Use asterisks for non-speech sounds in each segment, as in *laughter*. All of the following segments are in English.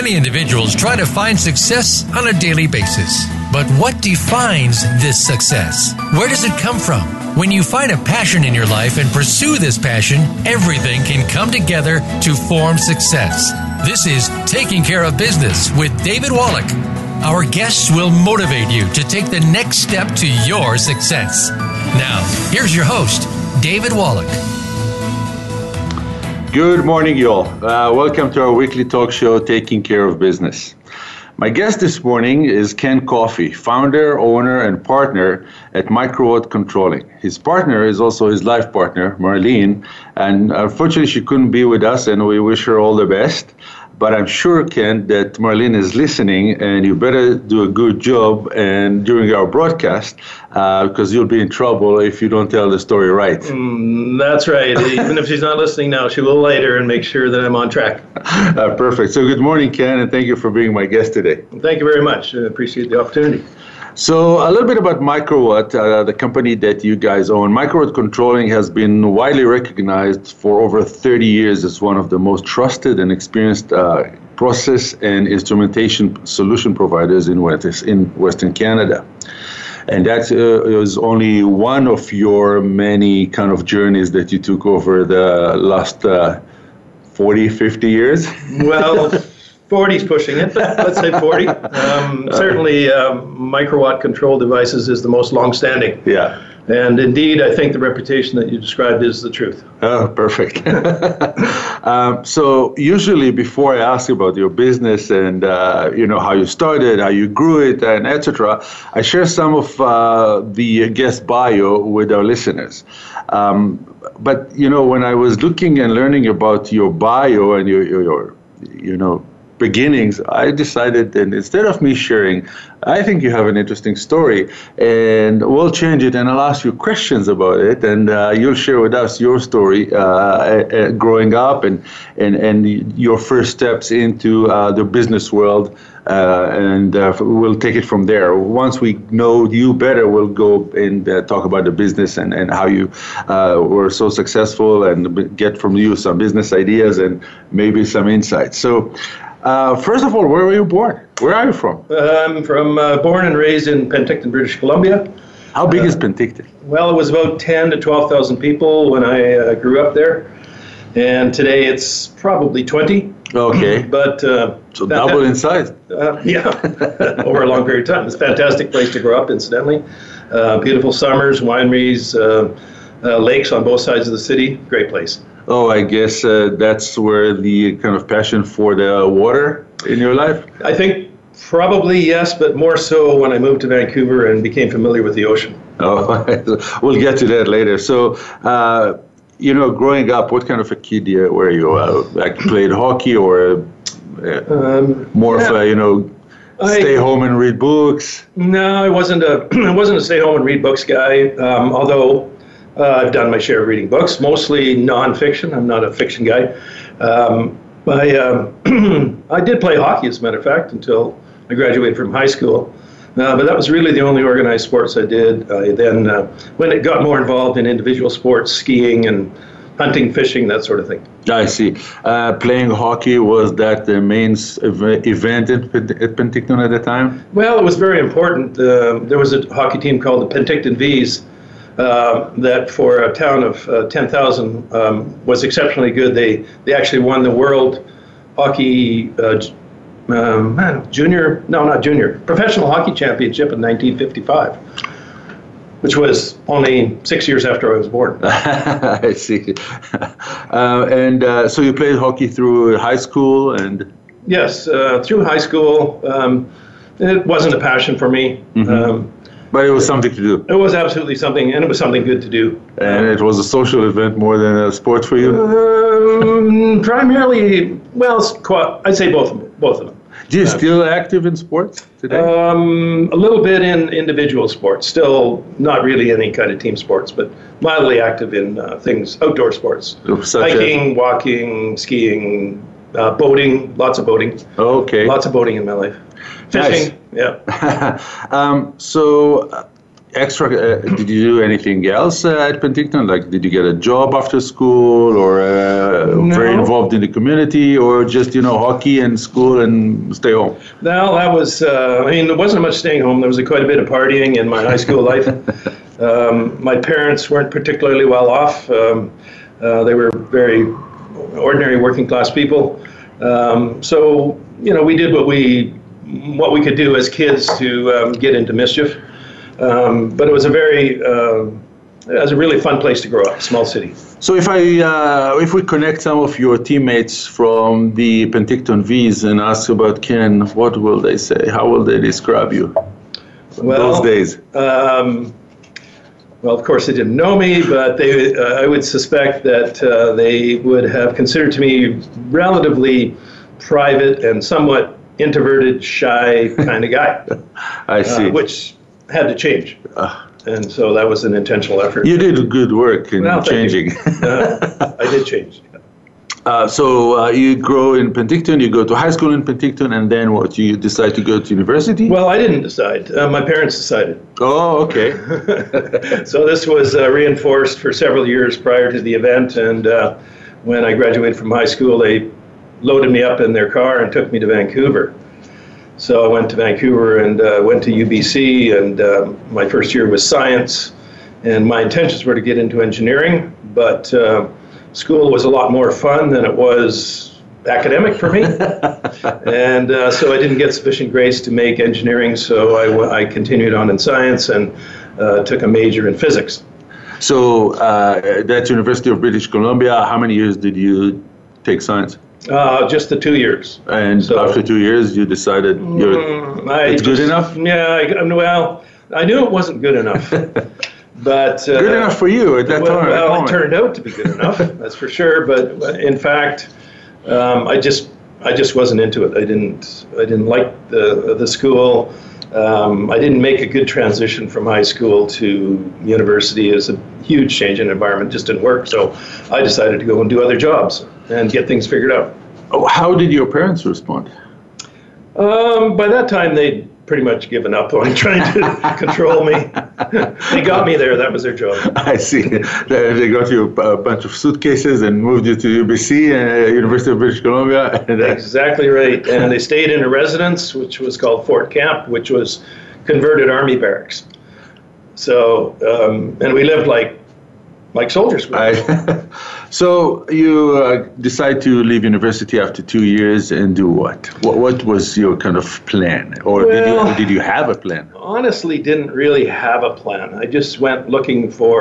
Many individuals try to find success on a daily basis. But what defines this success? Where does it come from? When you find a passion in your life and pursue this passion, everything can come together to form success. This is Taking Care of Business with David Wallach. Our guests will motivate you to take the next step to your success. Now, here's your host, David Wallach. Good morning, y'all. Uh, welcome to our weekly talk show, Taking Care of Business. My guest this morning is Ken Coffey, founder, owner, and partner at Microwatt Controlling. His partner is also his life partner, Marlene, and unfortunately she couldn't be with us, and we wish her all the best. But I'm sure, Ken, that Marlene is listening, and you better do a good job and during our broadcast, uh, because you'll be in trouble if you don't tell the story right. Mm, that's right. *laughs* Even if she's not listening now, she will later and make sure that I'm on track. *laughs* Uh, perfect. So, good morning, Ken, and thank you for being my guest today. Thank you very much. I appreciate the opportunity. So, a little bit about Microwatt, uh, the company that you guys own. Microwatt Controlling has been widely recognized for over 30 years as one of the most trusted and experienced uh, process and instrumentation solution providers in, West, in Western Canada. And that uh, is only one of your many kind of journeys that you took over the last uh, 40, 50 years. Well, *laughs* 40's pushing it, but let's say 40. *laughs* Um, certainly, um, microwatt control devices is the most long-standing. Yeah. And indeed, I think the reputation that you described is the truth. Oh, perfect. *laughs* um, so usually, before I ask about your business and uh, you know how you started, how you grew it, and etc., I share some of uh, the guest bio with our listeners. Um, but you know, when I was looking and learning about your bio and your, your, your you know beginnings, I decided that instead of me sharing, I think you have an interesting story, and we'll change it and I'll ask you questions about it, and uh, you'll share with us your story uh, uh, growing up and, and, and your first steps into uh, the business world. Uh, and uh, we'll take it from there. Once we know you better, we'll go and talk about the business and, and how you were so successful and get from you some business ideas and maybe some insights. So, uh, first of all, where were you born? Where are you from? I'm from uh, born and raised in Penticton, British Columbia. How big uh, is Penticton? Well, it was about 10 to 12,000 people when I uh, grew up there, and today it's probably 20. Okay. *clears throat* but uh, so double in size. *laughs* yeah, *laughs* over a long period of time. It's a fantastic place to grow up, incidentally. beautiful summers, wineries, lakes on both sides of the city. Great place. Oh, I guess uh, that's where the kind of passion for the water in your life? I think probably yes, but more so when I moved to Vancouver and became familiar with the ocean. Oh, *laughs* we'll get to that later. So, uh, you know, growing up, what kind of a kid were you? Uh, like played hockey or uh, um, more yeah. of a, you know, stay I, home and read books? No, I wasn't a *clears throat* I wasn't a stay home and read books guy. Um, although uh, I've done my share of reading books, mostly nonfiction. I'm not a fiction guy. Um, I, um, *clears throat* I did play hockey, as a matter of fact, until I graduated from high school. Uh, but that was really the only organized sports I did. I then, uh, when it got more involved in individual sports, skiing and hunting, fishing, that sort of thing. I see. Uh, playing hockey was that the main event at, at Penticton at the time? Well, it was very important. Uh, there was a hockey team called the Penticton Vees uh, that for a town of uh, 10,000 um, was exceptionally good. They they actually won the world hockey uh, um, junior no not junior professional hockey championship in 1955 which was only six years after I was born. *laughs* I see. *laughs* Uh, and uh, so you played hockey through high school and. Yes, uh, through high school. Um, it wasn't a passion for me. Mm-hmm. But it was something to do. It was absolutely something, and it was something good to do. And it was a social event more than a sport for you. Um, primarily, well, I'd say both of them, both of them. Do you uh, still active in sports today? Um, a little bit in individual sports. Still not really any kind of team sports, but mildly active in uh, things outdoor sports, Such hiking, as? walking, skiing, uh, boating. Lots of boating. Okay. Lots of boating in my life. Fishing. Nice. Yeah. *laughs* um, so, uh, extra, uh, did you do anything else uh, at Penticton? Like, did you get a job after school or uh, No. very involved in the community or just, you know, hockey and school and stay home? No, that was, uh, I mean, there wasn't much staying home. There was quite a bit of partying in my high school life. *laughs* Um, my parents weren't particularly well off. Um, uh, they were very ordinary working class people. Um, so, you know, we did what we, what we could do as kids to um, get into mischief. Um, but it was a very, um it was a really fun place to grow up, small city. So if I uh, if we connect some of your teammates from the Penticton Vees and ask about Ken, what will they say? How will they describe you? Well, those days. Um, well, of course, they didn't know me, but they, uh, I would suspect that uh, they would have considered to me relatively private and somewhat introverted, shy kind of guy, *laughs* I see. uh, which had to change. Ah. and so that was an intentional effort. you did good work in Well, changing. *laughs* Uh, I did change. Uh, so uh, you grow in Penticton, you go to high school in Penticton, and then what? You decide to go to university? Well, I didn't decide. Uh, my parents decided. oh, okay. *laughs* so this was uh, reinforced for several years prior to the event, and uh, when I graduated from high school, they loaded me up in their car and took me to Vancouver. So I went to Vancouver and uh, went to UBC, and uh, my first year was science, and my intentions were to get into engineering, but uh, school was a lot more fun than it was academic for me. *laughs* and uh, so I didn't get sufficient grades to make engineering, so I, I continued on in science and uh, took a major in physics. So uh, that's University of British Columbia. How many years did you take science? Uh, just the two years. And So- after two years, you decided you're, Mm, it's good enough. Yeah, I, well, I knew it wasn't good enough. *laughs* but uh, Good enough for you at that well, time. well, it turned out to be good enough, *laughs* that's for sure. But but in fact, um, I just I just wasn't into it. I didn't I didn't like the the school. Um, I didn't make a good transition from high school to university. It was a huge change in environment. Just didn't work. So I decided to go and do other jobs and get things figured out. Oh, How did your parents respond? Um, by that time, they'd pretty much given up on *laughs* trying to control me. *laughs* they got me there. That was their job. I see. They got you a bunch of suitcases and moved you to UBC, uh, University of British Columbia. Uh, Exactly right. And they stayed in a residence, which was called Fort Camp, which was converted army barracks. So, um, and we lived like like soldiers. would. I, *laughs* so you uh, decide to leave university after two years and do what? What, what was your kind of plan, or did Well- you did you have a plan? honestly didn't really have a plan. I just went looking for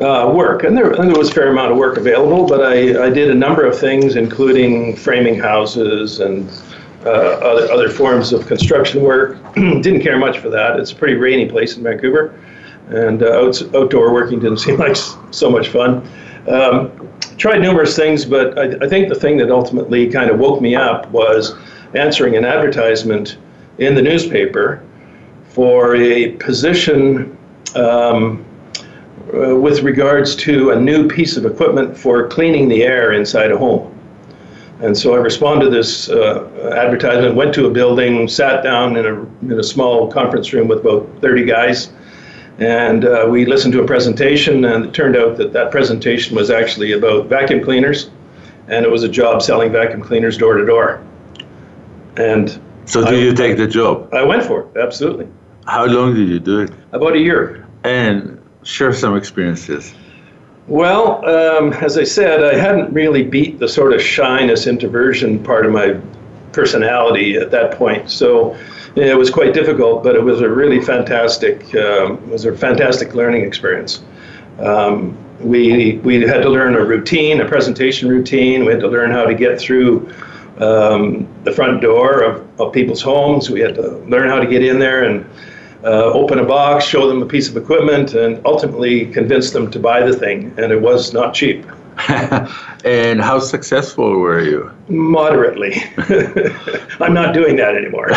uh, work, and there, and there was a fair amount of work available. But I, I did a number of things, including framing houses and uh, other other forms of construction work. *clears throat* didn't care much for that. It's a pretty rainy place in Vancouver, and uh, outs outdoor working didn't *laughs* seem like so much fun. Um, tried numerous things, but I, I think the thing that ultimately kind of woke me up was answering an advertisement in the newspaper for a position um, uh, with regards to a new piece of equipment for cleaning the air inside a home. And so I responded to this uh, advertisement, went to a building, sat down in a, in a small conference room with about 30 guys, and uh, we listened to a presentation, and it turned out that that presentation was actually about vacuum cleaners, and it was a job selling vacuum cleaners door to door. And So did I- you take the job? I went for it, absolutely. How long did you do it? About a year. And share some experiences. Well, um, as I said, I hadn't really beat the sort of shyness, introversion part of my personality at that point. So it was quite difficult, but it was a really fantastic, um, was a fantastic learning experience. Um, we, we had to learn a routine, a presentation routine. We had to learn how to get through um, the front door of, of people's homes. We had to learn how to get in there and uh, open a box, show them a piece of equipment, and ultimately convince them to buy the thing. And it was not cheap. *laughs* and how successful were you? Moderately. *laughs* I'm not doing that anymore.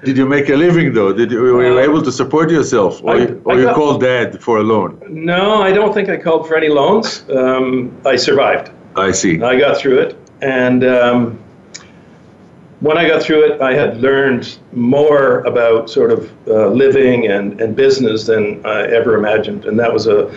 *laughs* did you make a living though? Did you, were you Uh, able to support yourself, or, I- you, or I you got- called dad for a loan? no, I don't think I called for any loans. Um, I survived. I see. I got through it, and um, when I got through it, I had learned more about sort of uh, living and, and business than I ever imagined. And that was a,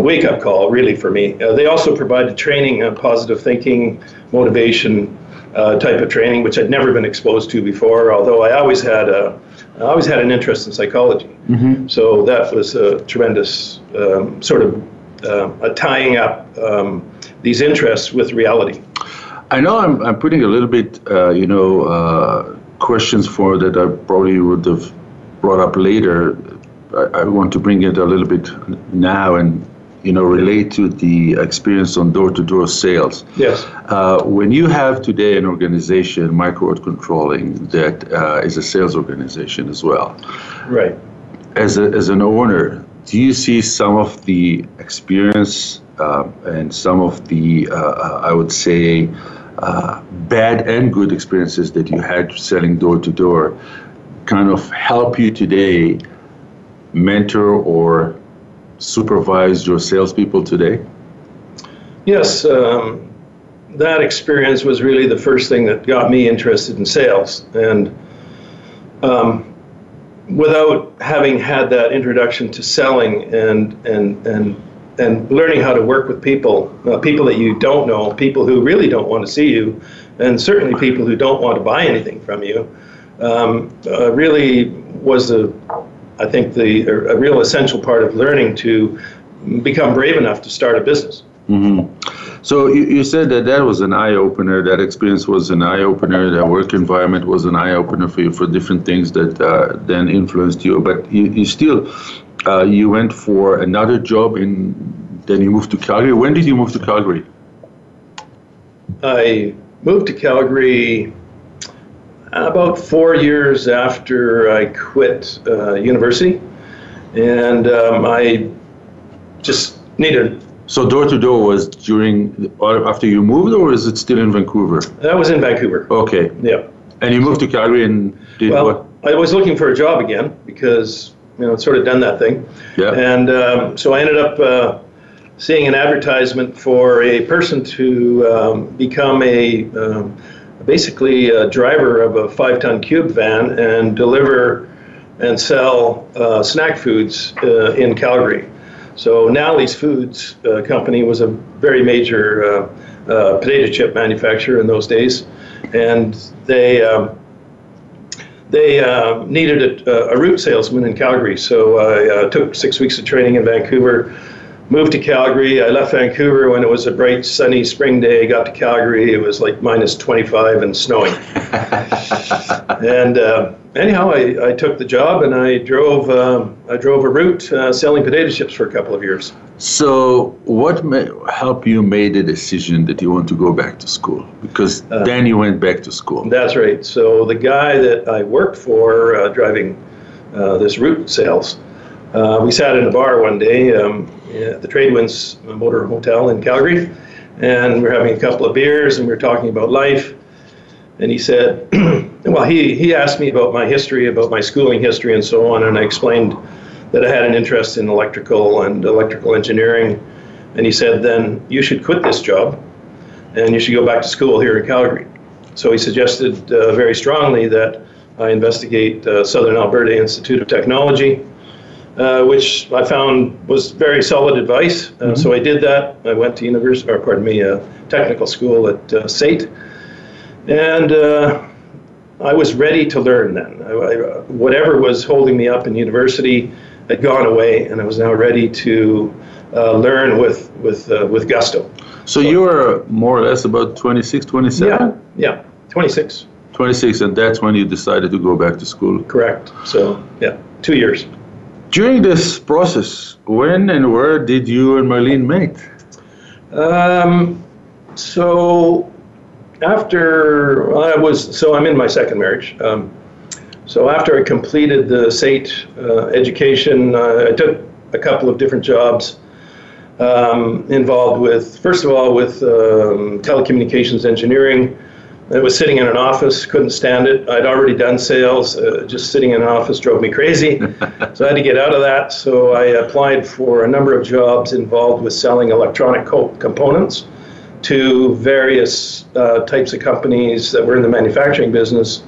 wake up call, really, for me. Uh, they also provided training on positive thinking, motivation uh, type of training, which I'd never been exposed to before, although I always had a, I always had an interest in psychology. Mm-hmm. So that was a tremendous um, sort of uh, a tying up um, these interests with reality. I know I'm, I'm putting a little bit, uh, you know, uh, questions for that I probably would have brought up later. I, I, want to bring it a little bit now and, you know, relate to the experience on door-to-door sales. Yes. Uh, when you have today an organization, Microwatt Controlling, that uh, is a sales organization as well. Right. As, a, as an owner, do you see some of the experience uh, and some of the, uh, uh I would say, uh, bad and good experiences that you had selling door to door kind of help you today mentor or supervise your salespeople today? Yes, um, that experience was really the first thing that got me interested in sales. And um, without having had that introduction to selling and, and, and and learning how to work with people, uh, people that you don't know, people who really don't want to see you, and certainly people who don't want to buy anything from you, um, uh, really was I think the a, a, real essential part of learning to become brave enough to start a business. Mm-hmm. So you, you said that that was an eye opener. That experience was an eye opener. That work environment was an eye opener for you for different things that uh, then influenced you. But you, you still uh, you went for another job and then you moved to Calgary. When did you move to Calgary? I moved to Calgary about four years after I quit uh, university, and um, I just needed. So door to door was during after you moved, or is it still in Vancouver? That was in Vancouver. Okay. Yeah. And you moved to Calgary and did well, what? I was looking for a job again because you know, I'd sort of done that thing. Yeah. And um, so I ended up uh, seeing an advertisement for a person to um, become a um, basically a driver of a five-ton cube van and deliver and sell uh, snack foods uh, in Calgary. So Nalley's Foods uh, company was a very major uh, uh, potato chip manufacturer in those days, and they um, they uh, needed a, a, route salesman in Calgary. So I uh, took six weeks of training in Vancouver, moved to Calgary. I left Vancouver when it was a bright, sunny spring day. Got to Calgary, it was like minus 25 and snowing. *laughs* and uh, anyhow, I, I took the job and I drove um, I drove a route uh, selling potato chips for a couple of years. So, what helped you make the decision that you want to go back to school? Because uh, then you went back to school. That's right. So the guy that I worked for, uh, driving uh, this route sales, uh, we sat in a bar one day um, at the Tradewinds Motor Hotel in Calgary, and we are having a couple of beers and we are talking about life and he said, *clears throat* well, he, he asked me about my history, about my schooling history, and so on, and I explained that I had an interest in electrical and electrical engineering. And he said, then you should quit this job and you should go back to school here in Calgary. So he suggested uh, very strongly that I investigate uh, Southern Alberta Institute of Technology, uh, which I found was very solid advice. Uh, mm-hmm. So I did that. I went to university, or pardon me, uh, technical school at uh, SAIT and uh, I was ready to learn then. I, I, whatever was holding me up in university had gone away, and I was now ready to uh, learn with, with, uh, with gusto. So, so, you were more or less about 26, 27? Yeah, yeah, 26. 26, and that's when you decided to go back to school? Correct. So, yeah, two years. During this process, when and where did you and Marlene meet? Um, so after I was, so I'm in my second marriage. Um, so after I completed the SAIT uh, education, uh, I took a couple of different jobs um, involved with, first of all, with um, telecommunications engineering. I was sitting in an office, couldn't stand it. I'd already done sales. Uh, just sitting in an office drove me crazy. *laughs* so I had to get out of that. So I applied for a number of jobs involved with selling electronic co- components to various uh, types of companies that were in the manufacturing business.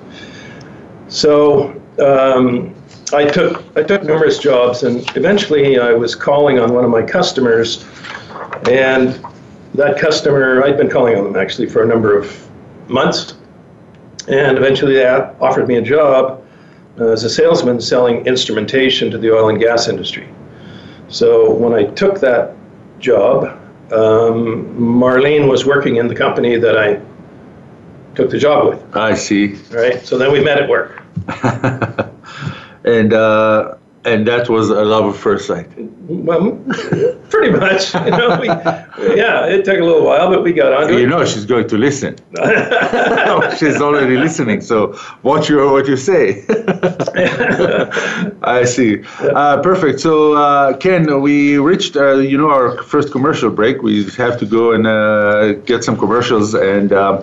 So um, I took I took numerous jobs, and eventually I was calling on one of my customers, and that customer I'd been calling on them actually for a number of months, and eventually they offered me a job as a salesman selling instrumentation to the oil and gas industry. So when I took that job, um, Marlene was working in the company that I took the job with. I see. Right. So then we met at work. *laughs* and uh, and that was a love at first sight. Well, pretty much. *laughs* You know, we, yeah, it took a little while, but we got on. You know, she's going to listen. *laughs* she's already listening. So watch your what you say. *laughs* I see. Uh, perfect. So uh, Ken, we reached uh, you know our first commercial break. We have to go and uh, get some commercials and. Uh,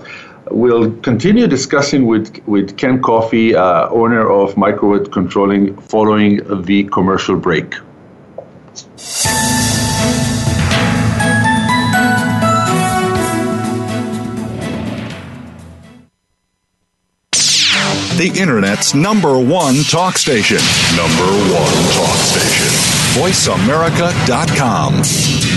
We'll continue discussing with, with Ken Coffey, uh, owner of Microwatt Controlling, following the commercial break. The Internet's number one talk station. Number one talk station. VoiceAmerica.com.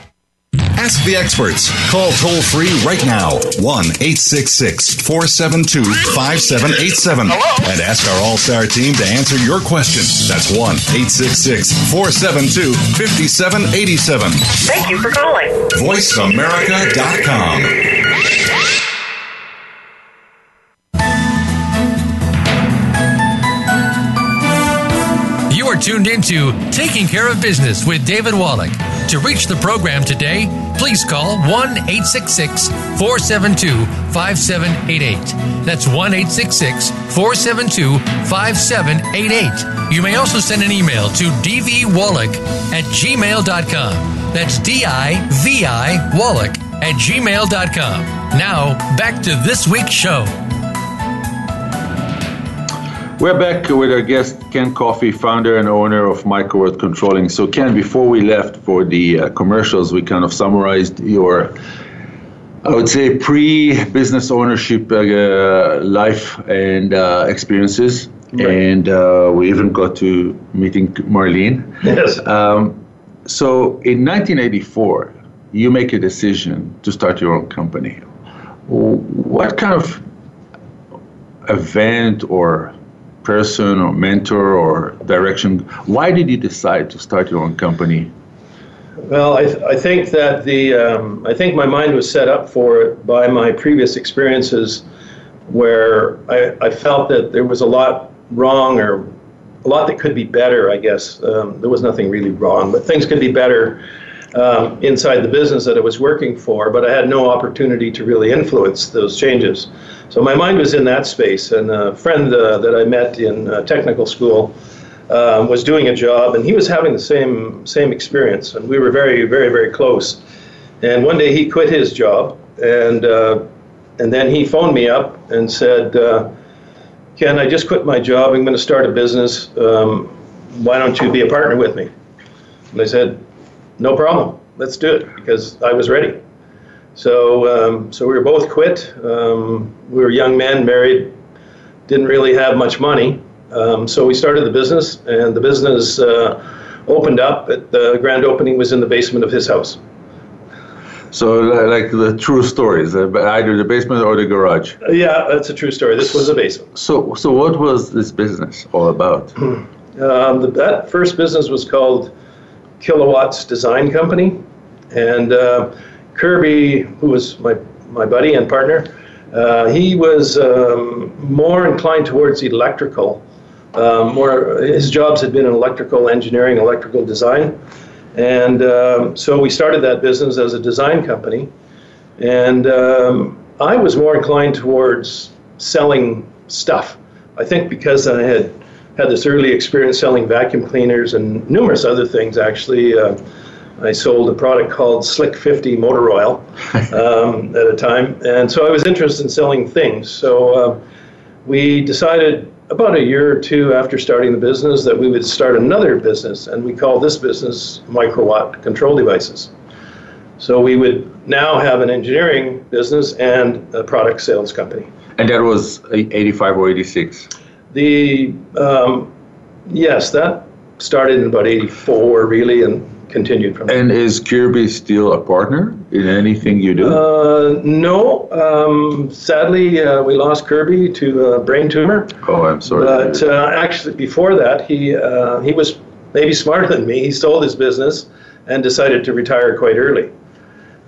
Ask the experts. Call toll free right now 1 866 472 5787 and ask our All Star team to answer your question. That's 1 866 472 5787. Thank you for calling. VoiceAmerica.com. You are tuned into Taking Care of Business with David Wallach. To reach the program today, please call 1 866 472 5788. That's 1 866 472 5788. You may also send an email to dvwallach at gmail.com. That's D I V I Wallach at gmail.com. Now, back to this week's show. We're back with our guest, Ken Coffey, founder and owner of Microwatt Controlling. So, Ken, before we left for the uh, commercials, we kind of summarized your, I would say, pre business ownership uh, life and uh, experiences. Right. And uh, we even got to meeting Marlene. Yes. Um, so, in 1984, you make a decision to start your own company. What kind of event or person or mentor or direction? Why did you decide to start your own company? Well, I, th- I think that the um, I think my mind was set up for it by my previous experiences, where I, I felt that there was a lot wrong or a lot that could be better. I guess um, there was nothing really wrong, but things could be better um, inside the business that I was working for. But I had no opportunity to really influence those changes. So my mind was in that space. And a friend uh, that I met in uh, technical school uh, was doing a job, and he was having the same same experience, and we were very, very, very close. And one day he quit his job, and uh, and then he phoned me up and said, uh, "Ken, I just quit my job. I'm going to start a business. Um, why don't you be a partner with me?" And I said, "No problem. Let's do it," because I was ready. So, um, so we were both quit. Um, we were young men, married, didn't really have much money. Um, so we started the business, and the business uh, opened up. At the grand opening was in the basement of his house. So, like the true stories, either the basement or the garage. Yeah, that's a true story. This was a basement. So, so what was this business all about? *clears throat* um, the, that first business was called Kilowatts Design Company, and uh, Kirby, who was my, my buddy and partner, uh, he was um, more inclined towards electrical. Um, more, his jobs had been in electrical engineering, electrical design, and um, so we started that business as a design company. And um, I was more inclined towards selling stuff. I think because I had had this early experience selling vacuum cleaners and numerous other things, actually. Uh, I sold a product called Slick 50 motor oil *laughs* um, at a time, and so I was interested in selling things. So uh, we decided about a year or two after starting the business that we would start another business, and we called this business Microwatt Control Devices. So we would now have an engineering business and a product sales company. And that was 85 or 86? The um, yes, that started in about 84 really, and continued from there. And is Kirby still a partner in anything you do? Uh, no. Um, sadly, uh, we lost Kirby to a brain tumor. Oh, I'm sorry. But uh, actually, before that, he uh, he was maybe *laughs* smarter than me. He sold his business and decided to retire quite early.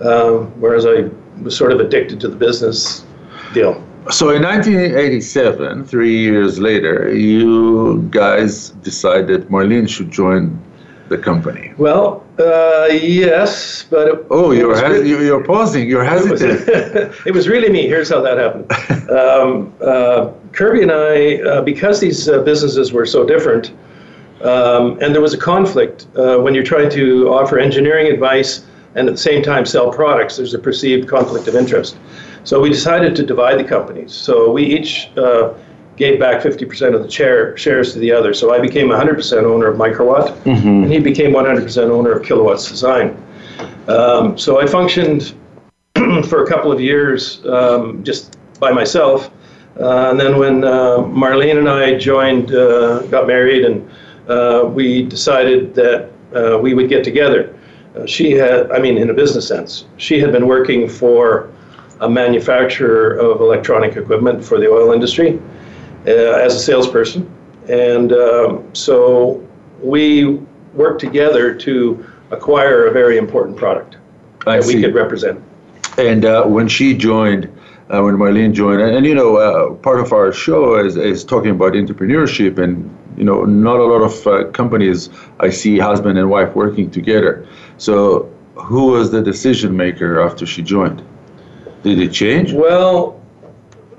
Um, whereas I was sort of addicted to the business deal. So in 1987, three years later, you guys decided Marlene should join the company? Well, uh, yes, but it, oh, you're really, you're pausing. You're hesitant. It was, *laughs* it was, really me. Here's how that happened. Um, uh, Kirby and I, uh, because these uh, businesses were so different, um, and there was a conflict uh, when you're trying to offer engineering advice and at the same time sell products. There's a perceived conflict of interest. So we decided to divide the companies. So we each uh, gave back 50% of the chair, shares to the other. So I became 100% owner of Microwatt, mm-hmm. and he became 100% owner of Kilowatts Design. Um, so I functioned *clears throat* for a couple of years um, just by myself. Uh, and then when uh, Marlene and I joined, uh, got married, and uh, we decided that uh, we would get together. Uh, she had, I mean, in a business sense, she had been working for a manufacturer of electronic equipment for the oil industry uh, as a salesperson. And um, so we worked together to acquire a very important product I that see. we could represent. And uh, when she joined, uh, when Marlene joined, and, and you know, uh, part of our show is, is talking about entrepreneurship, and you know, not a lot of uh, companies I see husband and wife working together. So, who was the decision maker after she joined? Did it change? Well,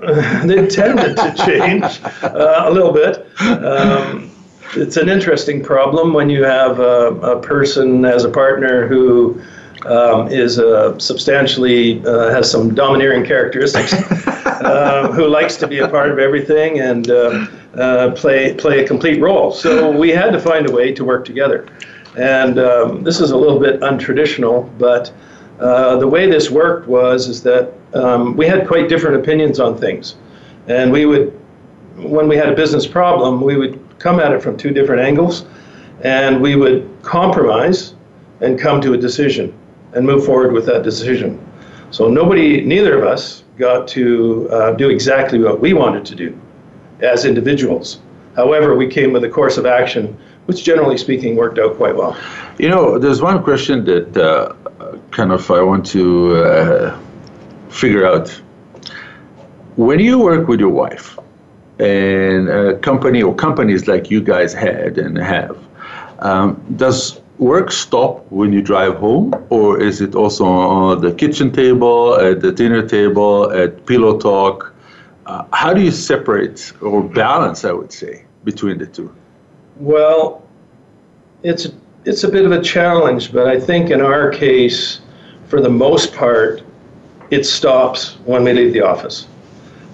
*laughs* they tended to change uh, a little bit. Um, it's an interesting problem when you have a, a person as a partner who um, is uh, substantially uh, has some domineering characteristics, uh, *laughs* who likes to be a part of everything and uh, uh, play play a complete role. So we had to find a way to work together, and um, this is a little bit untraditional, but uh, the way this worked was is that um, we had quite different opinions on things, and we would, when we had a business problem, we would come at it from two different angles, and we would compromise and come to a decision and move forward with that decision. So nobody, neither of us, got to uh, do exactly what we wanted to do as individuals. However, we came with a course of action, which generally speaking worked out quite well. You know, there's one question that uh, kind of I want to uh, figure out. When you work with your wife, and a company or companies like you guys had and have, um, does work stop when you drive home, or is it also on the kitchen table, at the dinner table, at pillow talk? Uh, how do you separate or balance, I would say, between the two? Well, it's it's a bit of a challenge, but I think in our case, for the most part, it stops when we leave the office.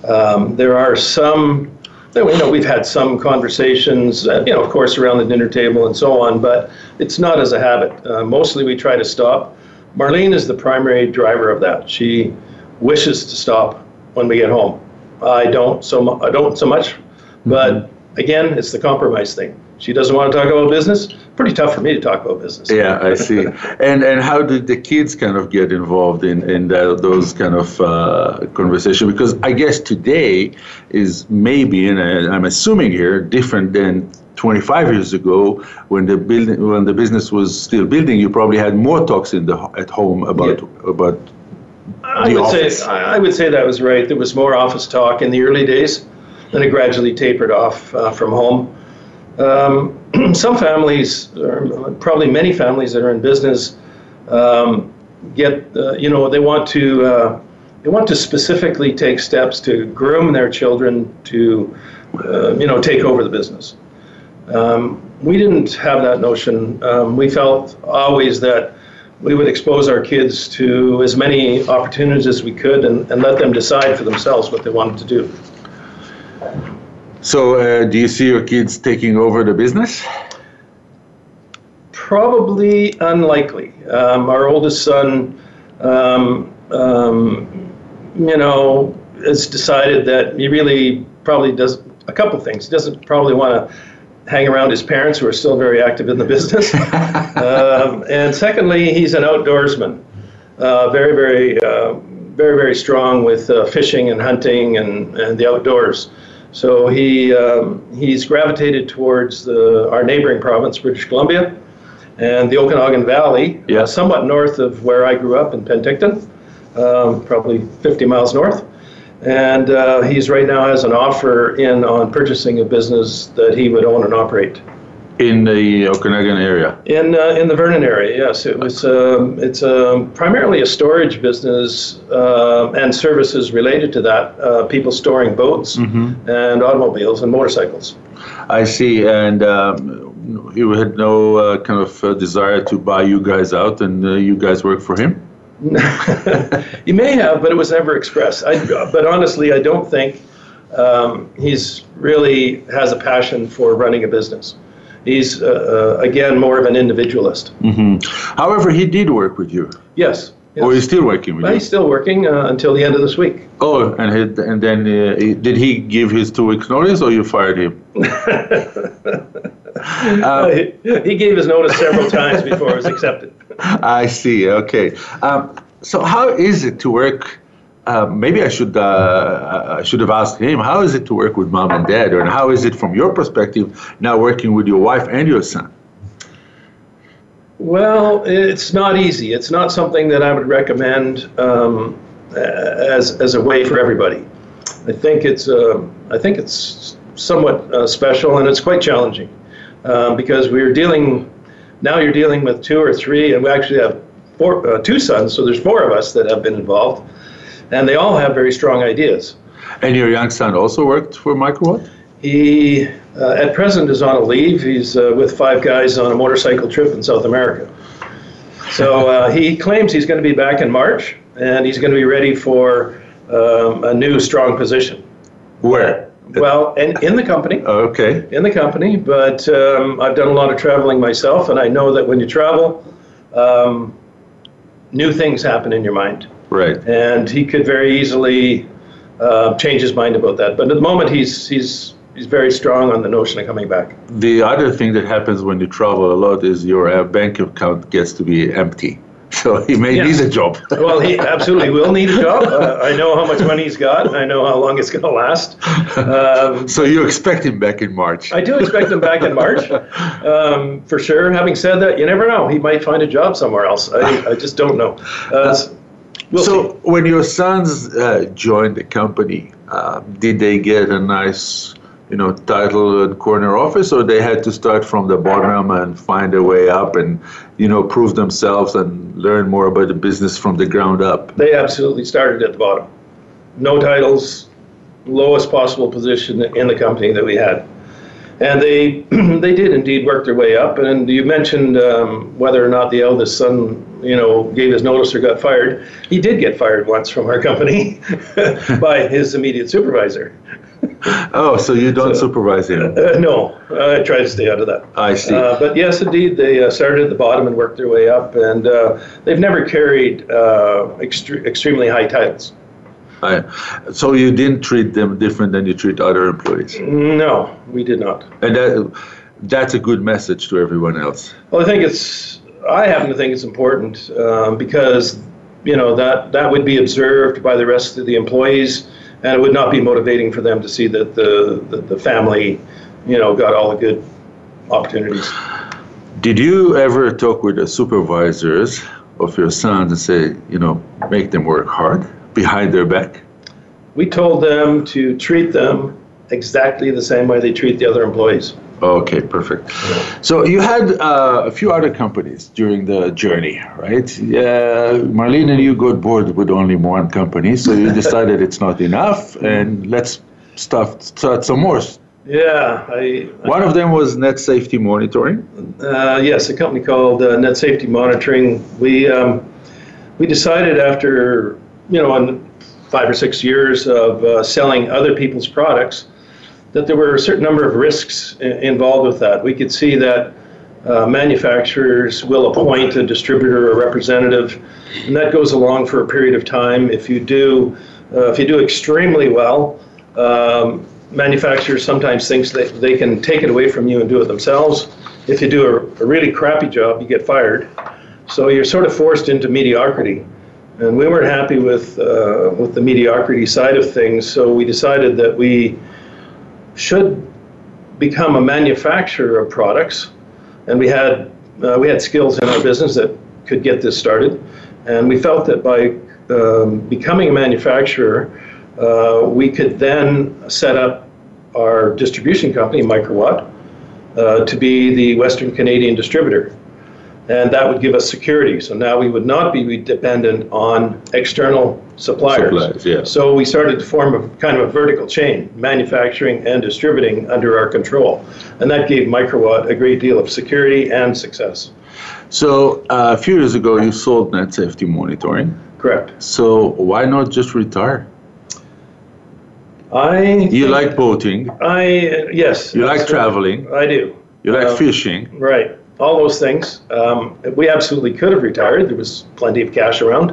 Um, there are some, you know, we've had some conversations, uh, you know, of course, around the dinner table and so on, but it's not as a habit. Uh, mostly we try to stop. Marlene is the primary driver of that. She wishes to stop when we get home. I don't so mu- I don't so much, but mm-hmm. again, it's the compromise thing. She doesn't want to talk about business. Pretty tough for me to talk about business. Yeah, I see. and and how did the kids kind of get involved in in those kind of uh, conversation? Because I guess today is maybe, and I'm assuming here, different than 25 years ago when the building when the business was still building. You probably had more talks in the at home about yeah. about. I would office. say I would say that was right. There was more office talk in the early days, then it gradually tapered off uh, from home. Um, *clears throat* some families, or probably many families that are in business, um, get uh, you know they want to uh, they want to specifically take steps to groom their children to uh, you know take over the business. Um, we didn't have that notion. Um, we felt always that we would expose our kids to as many opportunities as we could and, and let them decide for themselves what they wanted to do. So, uh, do you see your kids taking over the business? Probably unlikely. Um, our oldest son, um, um, you know, has decided that he really probably does a couple things. He doesn't probably want to hang around his parents, who are still very active in the business. *laughs* um, and secondly, he's an outdoorsman, uh, very, very, uh, very, very strong with uh, fishing and hunting and, and the outdoors. So he um, he's gravitated towards the, our neighboring province, British Columbia, and the Okanagan Valley, yeah. uh, somewhat north of where I grew up in Penticton, um, probably 50 miles north. And uh, he's right now has an offer in on purchasing a business that he would own and operate in the Okanagan area. In uh, in the Vernon area, yes. It was um, it's um, primarily a storage business uh, and services related to that. Uh, people storing boats mm-hmm. and automobiles and motorcycles. I see, and. Um, he had no uh, kind of uh, desire to buy you guys out, and uh, you guys work for him. *laughs* he may have, but it was never expressed. I, but honestly, I don't think um, he's really has a passion for running a business he's uh, uh, again more of an individualist. Mm-hmm. However, he did work with you. Yes. Yes. Or he's still working with well, you? He's still working uh, until the end of this week. Oh, and he, and then uh, he, did he give his two weeks notice, or you fired him? *laughs* uh, he, he, gave his notice several times before it was accepted. *laughs* I see. Okay. Um, so how is it to work uh, maybe I should uh, I should have asked him how is it to work with mom and dad, and how is it from your perspective now working with your wife and your son? Well, it's not easy. It's not something that I would recommend um, as as a way for everybody. I think it's uh, I think it's somewhat uh, special and it's quite challenging um, because we're dealing now. You're dealing with two or three, and we actually have four, uh, two sons, so there's four of us that have been involved and they all have very strong ideas. And your young son also worked for Microwatt? He, uh, at present, is on a leave. He's uh, with five guys on a motorcycle trip in South America. So uh, he claims he's going to be back in March, and he's going to be ready for um, a new strong position. Where? Well, in, in the company. Okay. In the company, but um, I've done a lot of traveling myself, and I know that when you travel, um, new things happen in your mind. Right. And he could very easily uh, change his mind about that. But at the moment, he's he's he's very strong on the notion of coming back. The other thing that happens when you travel a lot is your uh, bank account gets to be empty. *laughs* So he may need a job. *laughs* well, he absolutely will need a job. Uh, I know how much money he's got, and I know how long it's going to last. Um, *laughs* so you expect him back in March? I do expect him back in March, um, for sure. Having said that, you never know. He might find a job somewhere else. I, I just don't know. Uh, We'll so see. when your sons uh, joined the company, uh, did they get a nice, you know, title and corner office, or they had to start from the bottom and find a way up and, you know, prove themselves and learn more about the business from the ground up? They absolutely started at the bottom. No titles, lowest possible position in the company that we had. and they *clears throat* they did indeed work their way up. And you mentioned um, whether or not the eldest son, you know, gave his notice or got fired. He did get fired once from our company *laughs* by his immediate supervisor. oh, so you don't so, supervise him? *laughs* Uh, no, I try to stay out of that. I see. Uh, but yes, indeed, they uh, started at the bottom and worked their way up, and uh, they've never carried uh, extre- extremely high titles. I, so you didn't treat them different than you treat other employees? No, we did not. And that, that's a good message to everyone else. Well, I think it's. I happen to think it's important um, because you know that that would be observed by the rest of the employees, and it would not be motivating for them to see that the the, the family, you know, got all the good opportunities. Did you ever talk with the supervisors of your sons and say, you know, make them work hard? behind their back? We told them to treat them exactly the same way they treat the other employees. Okay, perfect. So you had uh, a few other companies during the journey, right? Yeah, Marlene and you got bored with only one company, so you *laughs* decided it's not enough, and let's start, start some more. Yeah, I, one of them was Net Safety Monitoring. Uh, yes, a company called uh, Net Safety Monitoring. We um, we decided after you know, in five or six years of uh, selling other people's products, that there were a certain number of risks involved with that. We could see that uh, manufacturers will appoint a distributor or representative, and that goes along for a period of time. If you do, uh, if you do extremely well, um, manufacturers sometimes think that they can take it away from you and do it themselves. If you do a, a really crappy job, you get fired. So you're sort of forced into mediocrity and we weren't happy with uh, with the mediocrity side of things. So we decided that we should become a manufacturer of products, and we had uh, we had skills in our business that could get this started, and we felt that by um, becoming a manufacturer, uh, we could then set up our distribution company, Microwatt, uh, to be the Western Canadian distributor and that would give us security. So now we would not be dependent on external suppliers. suppliers yeah. So we started to form a kind of a vertical chain, manufacturing and distributing under our control, and that gave Microwatt a great deal of security and success. So uh, a few years ago, you sold Net Safety Monitoring. Correct. So why not just retire? I. You like boating. I yes. You like traveling. I do. You like um, fishing. Right all those things. Um, we absolutely could have retired. There was plenty of cash around.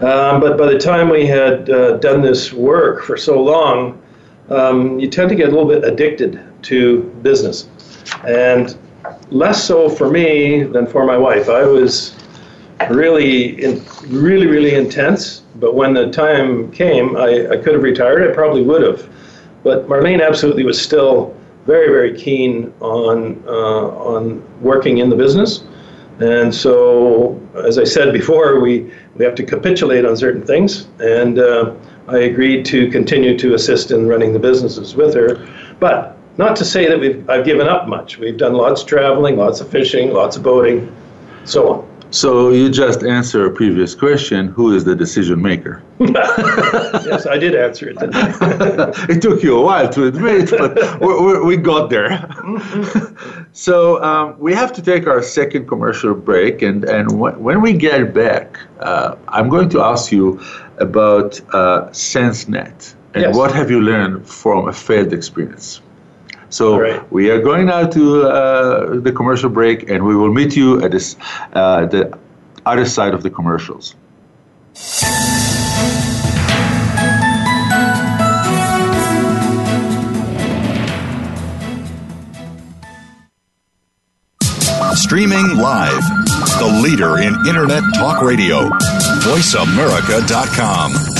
Um, but by the time we had uh, done this work for so long, um, you tend to get a little bit addicted to business. And less so for me than for my wife. I was really, in, really, really intense. But when the time came, I, I could have retired. I probably would have. But Marlene absolutely was still very, very keen on uh, on working in the business. And so, as I said before, we, we have to capitulate on certain things. And uh, I agreed to continue to assist in running the businesses with her. But not to say that we've, I've given up much. We've done lots of traveling, lots of fishing, lots of boating, so on. So you just answer a previous question. Who is the decision maker? *laughs* yes, I did answer it. *laughs* it took you a while to admit, but we, we got there. *laughs* so um, we have to take our second commercial break, and and when we get back, uh, I'm going to ask you about uh, SenseNet and yes. what have you learned from a failed experience. So right. we are going now to uh, the commercial break, and we will meet you at this, uh, the other side of the commercials. Streaming live, the leader in Internet Talk Radio, VoiceAmerica.com.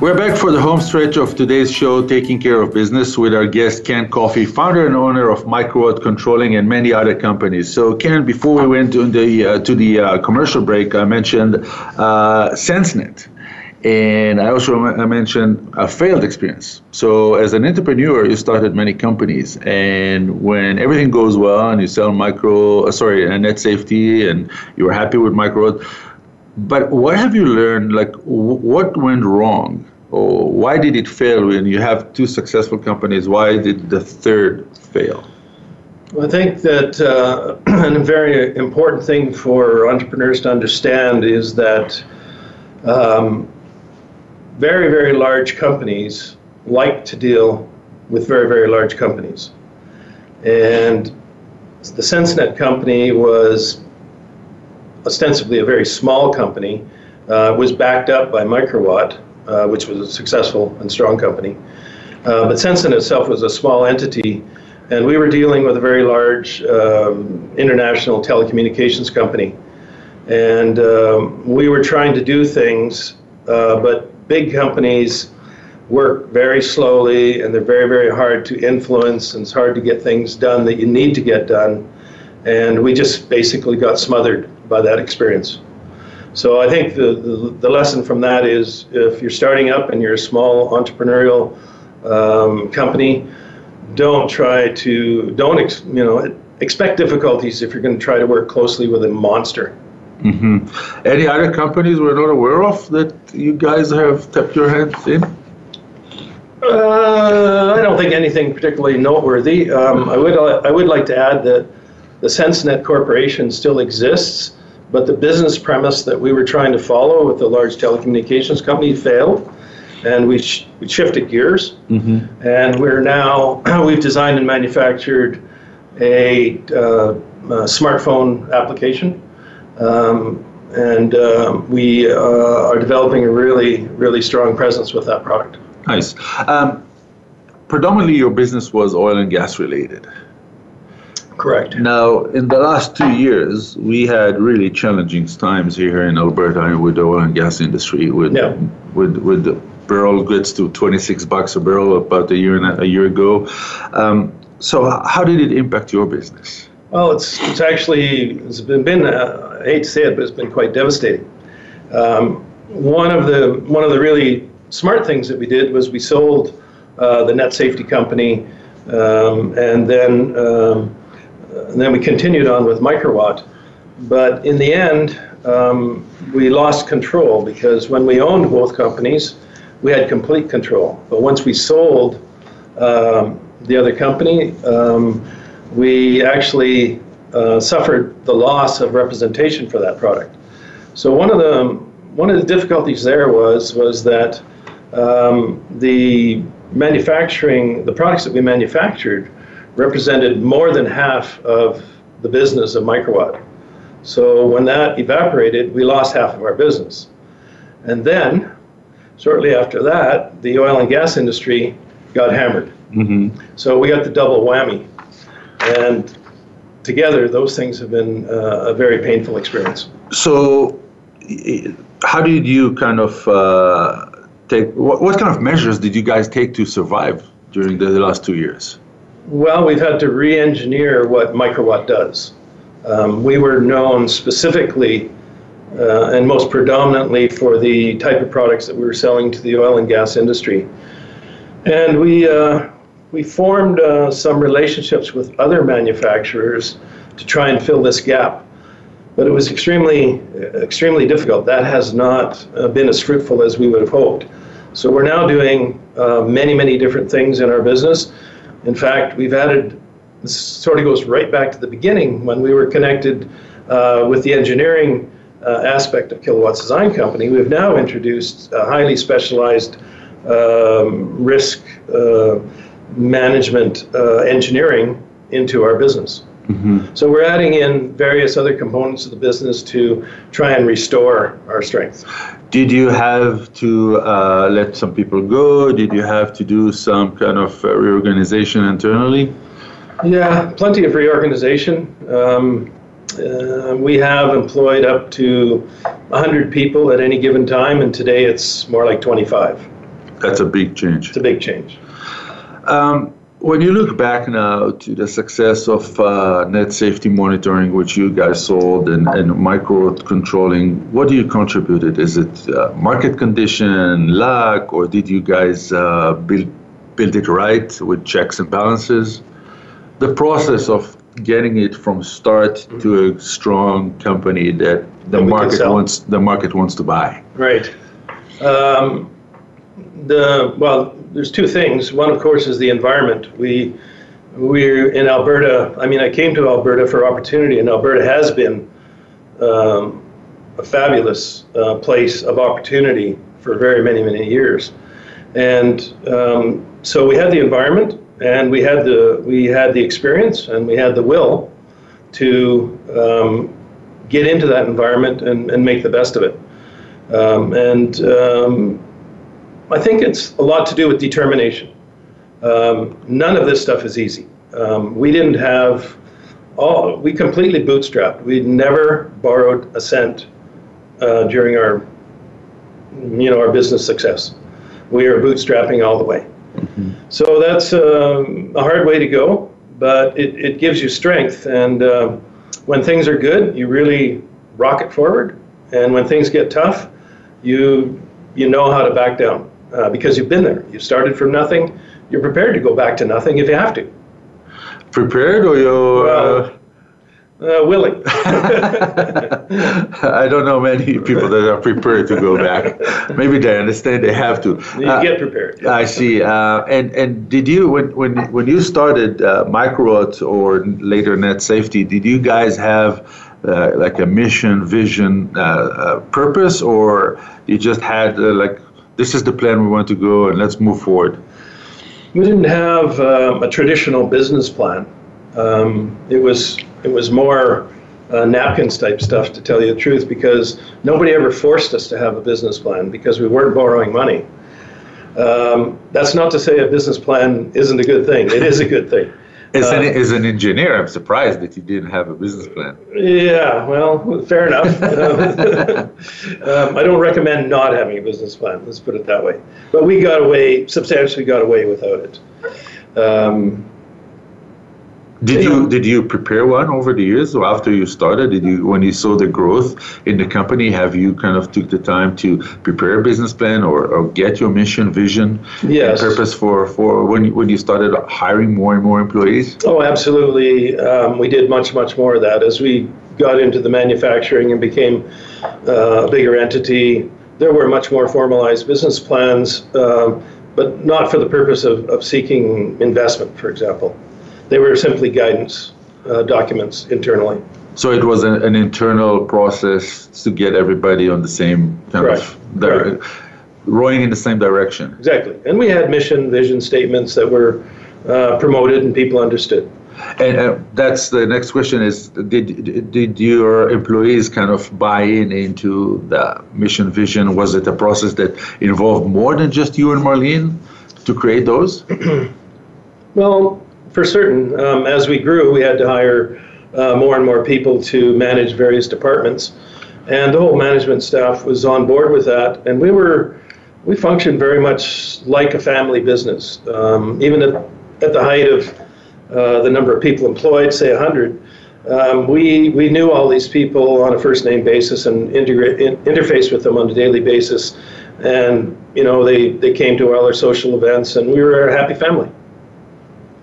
We're back for the home stretch of today's show, Taking Care of Business, with our guest, Ken Coffey, founder and owner of Microwatt Controlling and many other companies. So, Ken, before we went to the, uh, to the uh, commercial break, I mentioned uh, SenseNet. And I also I mentioned a failed experience. So, as an entrepreneur, you started many companies, and when everything goes well and you sell micro, uh, sorry, uh, net safety, and you're happy with Microwatt, but what have you learned? Like, w- what went wrong? Or why did it fail when you have two successful companies? Why did the third fail? I think that uh, *clears throat* a very important thing for entrepreneurs to understand is that um, very, very large companies like to deal with very, very large companies. And the SenseNet company was ostensibly a very small company, uh, was backed up by Microwatt, uh, which was a successful and strong company. Uh, but SenseNet itself was a small entity, and we were dealing with a very large um, international telecommunications company. And um, we were trying to do things, uh, but big companies work very slowly and they're very, very hard to influence, and it's hard to get things done that you need to get done. And we just basically got smothered by that experience. So I think the, the, the, lesson from that is if you're starting up and you're a small entrepreneurial um, company, don't try to don't ex, you know expect difficulties if you're going to try to work closely with a monster. Mm-hmm. Any other companies we're not aware of that you guys have tapped your hands in? Uh, I don't think anything particularly noteworthy. Um, I would I would like to add that the SenseNet Corporation still exists, but the business premise that we were trying to follow with the large telecommunications company failed, and we, sh- we shifted gears. Mm-hmm. And we're now, *clears throat* we've designed and manufactured a, uh, a smartphone application. Um, and uh, we uh, are developing a really, really strong presence with that product. Nice. Um, predominantly, your business was oil and gas related. Correct. Now, in the last two years, we had really challenging times here in Alberta with the oil and gas industry. With yeah. with with the barrel gets to 26 bucks a barrel about a year and a, a year ago. Um, so, how did it impact your business? Well, it's it's actually it's been been uh, I hate to say it, but it's been quite devastating. Um, one of the one of the really smart things that we did was we sold uh, the net safety company, um, and then. Um, and then we continued on with Microwatt. But in the end, um, we lost control because when we owned both companies, we had complete control. But once we sold um, the other company, um, we actually uh, suffered the loss of representation for that product. So one of the one of the difficulties there was was that um, the manufacturing the products that we manufactured represented more than half of the business of Microwatt. So when that evaporated, we lost half of our business. And then shortly after that, the oil and gas industry got hammered. Mm-hmm. So we got the double whammy. And together, those things have been uh, a very painful experience. So, how did you kind of uh, take, what, what, kind of measures did you guys take to survive during the, the last two years? Well, we've had to re engineer what Microwatt does. Um, we were known specifically uh, and most predominantly for the type of products that we were selling to the oil and gas industry. And we, uh, we formed uh, some relationships with other manufacturers to try and fill this gap. But it was extremely, extremely difficult. That has not uh, been as fruitful as we would have hoped. So we're now doing uh, many, many different things in our business. In fact, we've added, this sort of goes right back to the beginning when we were connected uh, with the engineering uh, aspect of Kilowatt's Design Company. We've now introduced a highly specialized um, risk uh, management uh, engineering into our business. Mm-hmm. So we're adding in various other components of the business to try and restore our strength. Did you have to uh, let some people go? Did you have to do some kind of uh, reorganization internally? Yeah, plenty of reorganization. Um, uh, we have employed up to 100 people at any given time, and today it's more like 25. That's a big change. It's a big change. Um, when you look back now to the success of uh, net safety monitoring, which you guys sold, and, and microcontrolling, what do you contributed? Is it uh, market condition, luck, or did you guys uh, build, build it right with checks and balances? The process of getting it from start to a strong company that the that market wants the market wants to buy. Right. Um, the well, there's two things. One, of course, is the environment. We we're in Alberta. I mean, I came to Alberta for opportunity, and Alberta has been um, a fabulous uh, place of opportunity for very many many years. And um, so we had the environment, and we had the we had the experience, and we had the will to um, get into that environment and, and make the best of it. Um, and um, I think it's a lot to do with determination. Um, none of this stuff is easy. Um, we didn't have all, we completely bootstrapped. We never borrowed a cent uh, during our, you know, our business success. We are bootstrapping all the way. Mm-hmm. So that's um, a hard way to go, but it, it gives you strength. And uh, when things are good, you really rocket forward. And when things get tough, you you know how to back down uh, because you've been there. You've started from nothing. You're prepared to go back to nothing if you have to. Prepared or you? Uh, uh, willing. *laughs* I don't know many people that are prepared to go back. Maybe they understand they have to. You uh, get prepared. I see. Uh, and and did you when when when you started uh, Microwatt or later Net Safety? Did you guys have uh, like a mission, vision, uh, uh, purpose, or you just had like this is the plan we want to go and let's move forward? We didn't have um, a traditional business plan. Um, it was it was more uh, napkins type stuff, to tell you the truth, because nobody ever forced us to have a business plan because we weren't borrowing money. Um, that's not to say a business plan isn't a good thing. It is a good thing. As, an, uh, as an engineer, I'm surprised that you didn't have a business plan. Yeah, well, fair enough. *laughs* *laughs* um, I don't recommend not having a business plan. Let's put it that way. But we got away, substantially got away without it. Um, did you did you prepare one over the years or after you started? Did you when you saw the growth in the company, have you kind of took the time to prepare a business plan or, or get your mission, vision, yes. purpose for, for when you, when you started hiring more and more employees? Oh, absolutely. Um, we did much much more of that as we got into the manufacturing and became uh, a bigger entity. There were much more formalized business plans, uh, but not for the purpose of, of seeking investment, for example. They were simply guidance uh, documents internally. So it was an, an, internal process to get everybody on the same kind Correct. of di- rowing in the same direction. Exactly, and we had mission, vision statements that were uh, promoted and people understood. And uh, that's the next question is did, did your employees kind of buy in into the mission vision? Was it a process that involved more than just you and Marlene to create those? *clears throat* well, for certain. Um, as we grew, we had to hire uh, more and more people to manage various departments. And the whole management staff was on board with that. And we were, we functioned very much like a family business. Um, even at, at the height of uh, the number of people employed, say 100, um, we, we knew all these people on a first name basis and integrate, in, interface with them on a daily basis. And, you know, they, they came to all our social events and we were a happy family.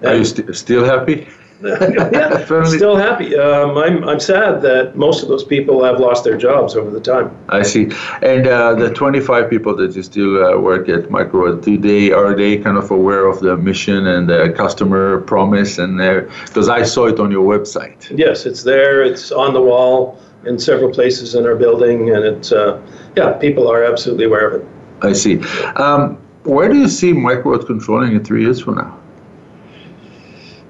Are you st- still happy? *laughs* yeah, still happy. Um, I'm, I'm sad that most of those people have lost their jobs over the time. I see. And uh, the 25 people that you still uh, work at Micro, do they are they kind of aware of the mission and the customer promise? And because I saw it on your website. Yes, it's there. It's on the wall in several places in our building, and it's uh, yeah, people are absolutely aware of it. I see. Um, where do you see micro controlling in three years from now?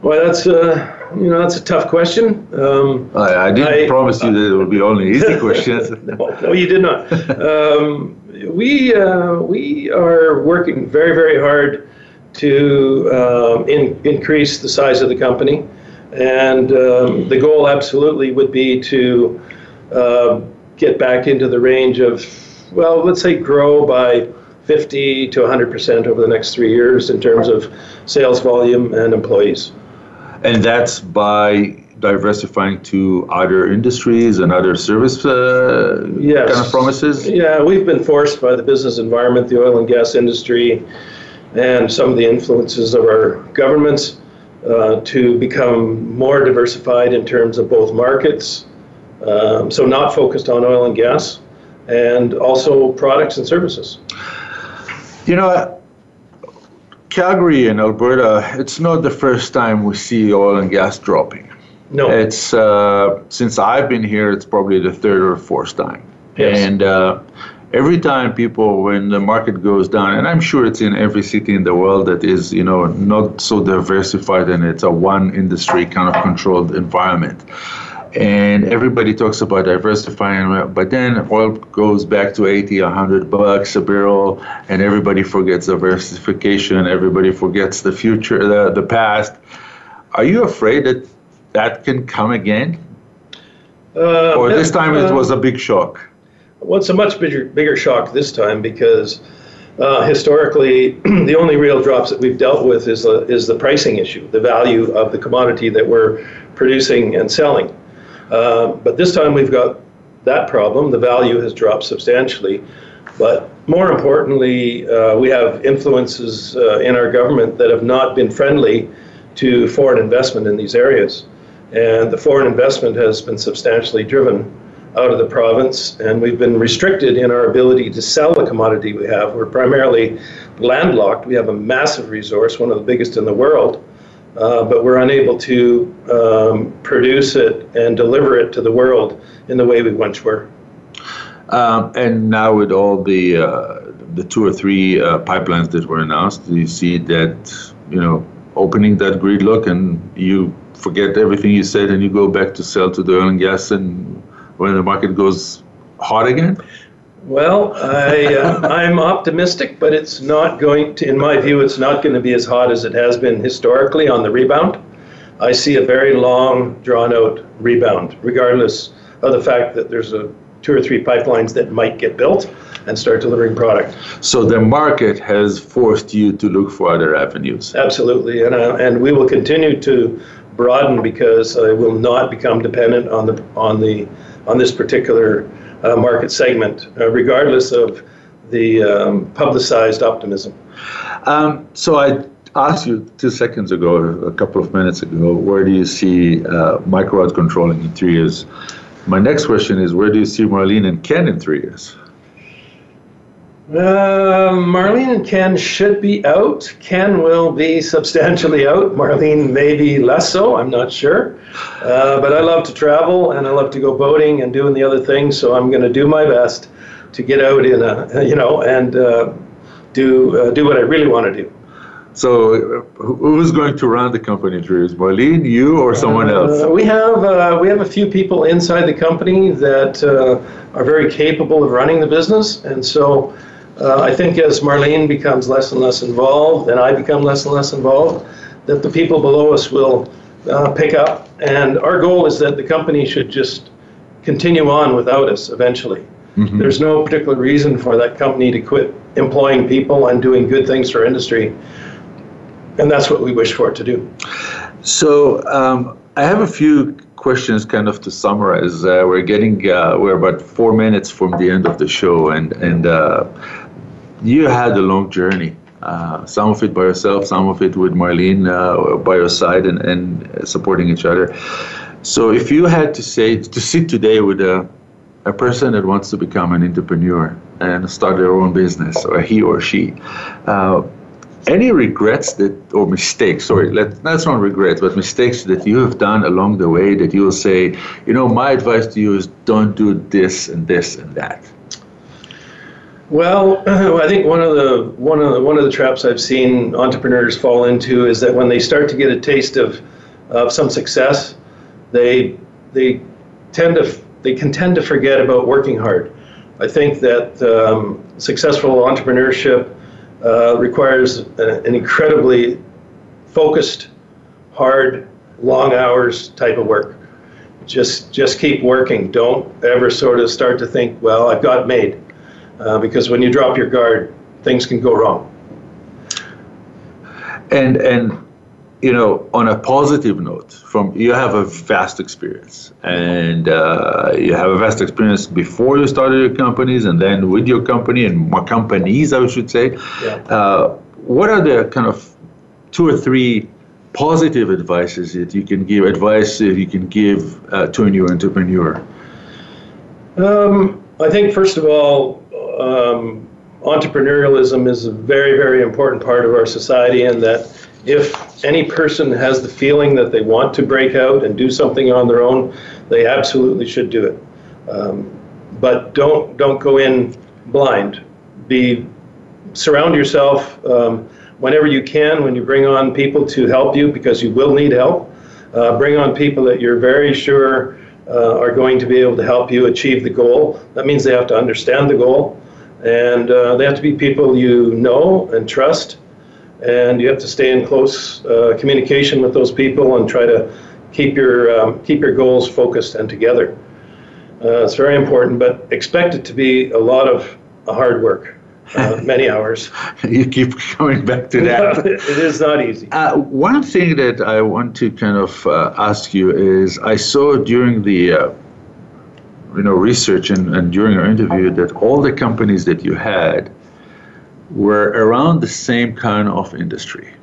Well, that's uh, you know that's a tough question. Um, I, I, didn't I, promise you that it would be only easy *laughs* questions. *laughs* no, no, you did not. Um, we uh, we are working very very hard to um, in, increase the size of the company, and um, the goal absolutely would be to uh, get back into the range of well, let's say grow by 50 to 100 percent over the next three years in terms of sales volume and employees and that's by diversifying to other industries and other service uh, yes. kind of promises? Yeah, we've been forced by the business environment, the oil and gas industry, and some of the influences of our governments uh, to become more diversified in terms of both markets. Um, so, not focused on oil and gas, and also products and services. You know, Calgary and Alberta, it's not the first time we see oil and gas dropping. No. It's uh, since I've been here, it's probably the third or fourth time. Yes. And uh, every time people, when the market goes down, and I'm sure it's in every city in the world that is, you know, not so diversified and it's a one industry kind of controlled environment and everybody talks about diversifying but then oil goes back to 80 100 bucks a barrel and everybody forgets diversification everybody forgets the future the, the past. Are you afraid that that can come again? Uh, or this time uh, it was a big shock? Well it's a much bigger bigger shock this time because uh, historically, *clears throat* the only real drops that we've dealt with is the, is the pricing issue, the value of the commodity that we're producing and selling. Uh, but this time we've got that problem. The value has dropped substantially. But more importantly, uh, we have influences uh, in our government that have not been friendly to foreign investment in these areas. And the foreign investment has been substantially driven out of the province, and we've been restricted in our ability to sell the commodity we have. We're primarily landlocked. We have a massive resource, one of the biggest in the world, uh, but we're unable to um, produce it and deliver it to the world in the way we once were. Um, and now with all the uh, the two or three uh, pipelines that were announced, do you see that you know opening that gridlock and you forget everything you said and you go back to sell to the oil and gas and when the market goes hot again? Well, I, uh, I'm optimistic, but it's not going to, in my view, it's not going to be as hot as it has been historically on the rebound. I see a very long, drawn out rebound, regardless of the fact that there's a two or three pipelines that might get built and start delivering product. So the market has forced you to look for other avenues. Absolutely, and uh, and we will continue to broaden because I will not become dependent on the on the on this particular uh, market segment, uh, regardless of the um, publicized optimism. Um, so I asked you two seconds ago, a couple of minutes ago, where do you see uh, Microd controlling in three years? My next question is, where do you see Marlene and Ken in three years? Uh, Marlene and Ken should be out. Ken will be substantially out. Marlene maybe less so. I'm not sure. Uh, but I love to travel and I love to go boating and doing the other things. So I'm going to do my best to get out in a you know and uh, do uh, do what I really want to do. So, who's going to run the company, Drew? Is Marlene, you, or someone uh, else? we have uh, we have a few people inside the company that uh, are very capable of running the business, and so uh, I think as Marlene becomes less and less involved, and I become less and less involved, that the people below us will uh, pick up. And our goal is that the company should just continue on without us eventually. Mm-hmm. There's no particular reason for that company to quit employing people and doing good things for industry and that's what we wish for it to do. So um, I have a few questions, kind of to summarize. Uh, we're getting uh, we're about four minutes from the end of the show, and and uh, you had a long journey. Uh, some of it by yourself, some of it with Marlene uh, by your side, and, and supporting each other. So, if you had to say to sit today with a a person that wants to become an entrepreneur and start their own business, or he or she, uh, any regrets that or mistakes sorry let, that's not regrets but mistakes that you have done along the way that you will say you know my advice to you is don't do this and this and that well *clears throat* i think one of the one of the one of the traps i've seen entrepreneurs fall into is that when they start to get a taste of of some success they they tend to they can tend to forget about working hard i think that um, successful entrepreneurship uh, requires a, an incredibly focused, hard, long hours type of work. Just just keep working. Don't ever sort of start to think, well, I've got made, uh, because when you drop your guard, things can go wrong. And and you know, on a positive note, from you have a vast experience, and uh, you have a vast experience before you started your companies, and then with your company and more companies, I should say. Yeah. Uh, what are the kind of two or three positive advices that you can give? Advice that you can give uh, to a new entrepreneur. Um, I think first of all. Um, entrepreneurialism is a very, very important part of our society, and that if any person has the feeling that they want to break out and do something on their own, they absolutely should do it. Um, but don't don't go in blind. Be surround yourself um, whenever you can when you bring on people to help you because you will need help. Uh, bring on people that you're very sure uh, are going to be able to help you achieve the goal. That means they have to understand the goal, and uh, they have to be people you know and trust and you have to stay in close uh, communication with those people and try to keep your um, keep your goals focused and together. Uh, it's very important, but expect it to be a lot of hard work, uh, *laughs* many hours. you keep coming back to that. *laughs* it is not easy. Uh, one thing that I want to kind of uh, ask you is, I saw during the uh, you know research and, and during our interview that all the companies that you had were around the same kind of industry.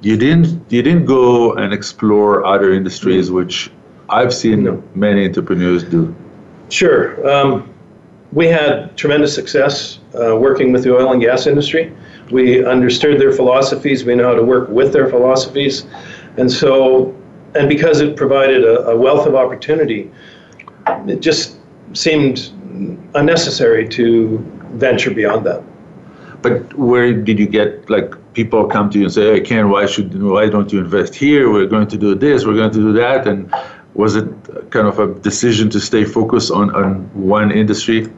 You didn't you didn't go and explore other industries, which I've seen no. many entrepreneurs do. Sure. Um, we had tremendous success uh, working with the oil and gas industry. We understood their philosophies. We know how to work with their philosophies, and so, and because it provided a, a wealth of opportunity, it just seemed unnecessary to venture beyond that. But where did you get like people come to you and say, "Hey, Ken, why should why don't you invest here? We're going to do this. We're going to do that." And was it kind of a decision to stay focused on on one industry?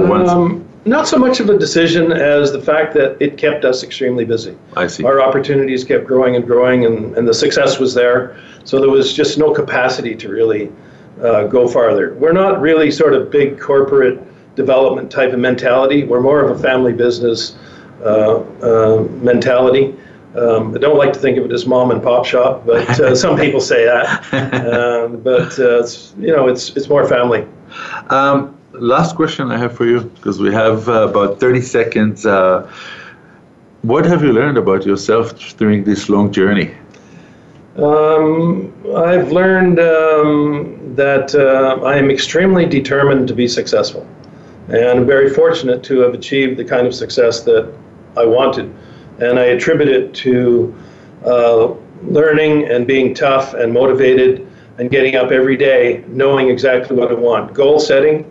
Um, not so much of a decision as the fact that it kept us extremely busy. I see. Our opportunities kept growing and growing, and, and the success was there. So there was just no capacity to really uh, go farther. We're not really sort of big corporate development type of mentality. We're more of a family business uh, uh, mentality. Um, I don't like to think of it as mom and pop shop, but uh, *laughs* some people say that. Um, but uh, it's, you know, it's it's more family. Um, last question I have for you, because we have uh, about 30 seconds. Uh, what have you learned about yourself during this long journey? Um, I've learned that I am extremely determined to be successful. And very fortunate to have achieved the kind of success that I wanted. And I attribute it to uh, learning and being tough and motivated and getting up every day knowing exactly what I want. Goal setting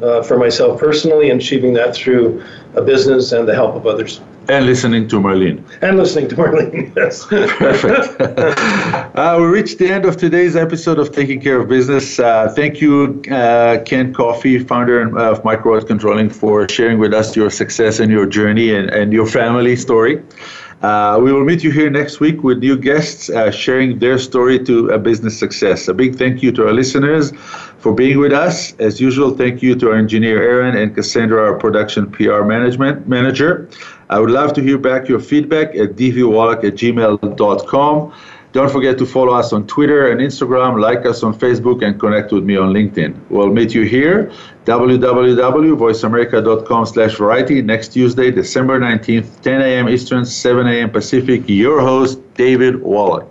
uh, for myself personally and achieving that through a business and the help of others. And listening to Marlene. And listening to Marlene, *laughs* yes. Perfect. *laughs* uh, we reached the end of today's episode of Taking Care of Business. Uh, thank you, uh, Ken Coffey, founder of Micro Controlling, for sharing with us your success and your journey and, and your family story. Uh, we will meet you here next week with new guests uh, sharing their story to a business success. A big thank you to our listeners for being with us. As usual, thank you to our engineer Aaron and Cassandra, our production PR management manager. I would love to hear back your feedback at dvwallach at gmail.com. Don't forget to follow us on Twitter and Instagram, like us on Facebook, and connect with me on LinkedIn. We'll meet you here, www.voiceamerica.com slash variety, next Tuesday, December 19th, 10 a.m. Eastern, 7 a.m. Pacific. Your host, David Wallach.